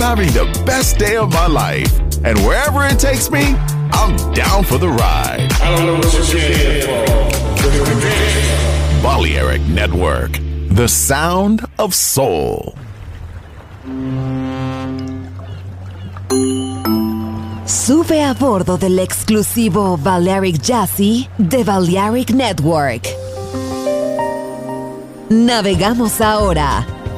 I'm having the best day of my life. And wherever it takes me, I'm down for the ride. I don't know what you're here for. Balearic Network, the sound of soul. Sube a bordo del exclusivo Balearic Jazzy de Balearic Network. Navegamos ahora.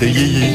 的意义。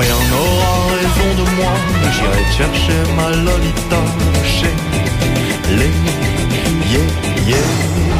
Rien n'aura raison de moi, j'irai chercher ma Lolita chez les yeah, yeah.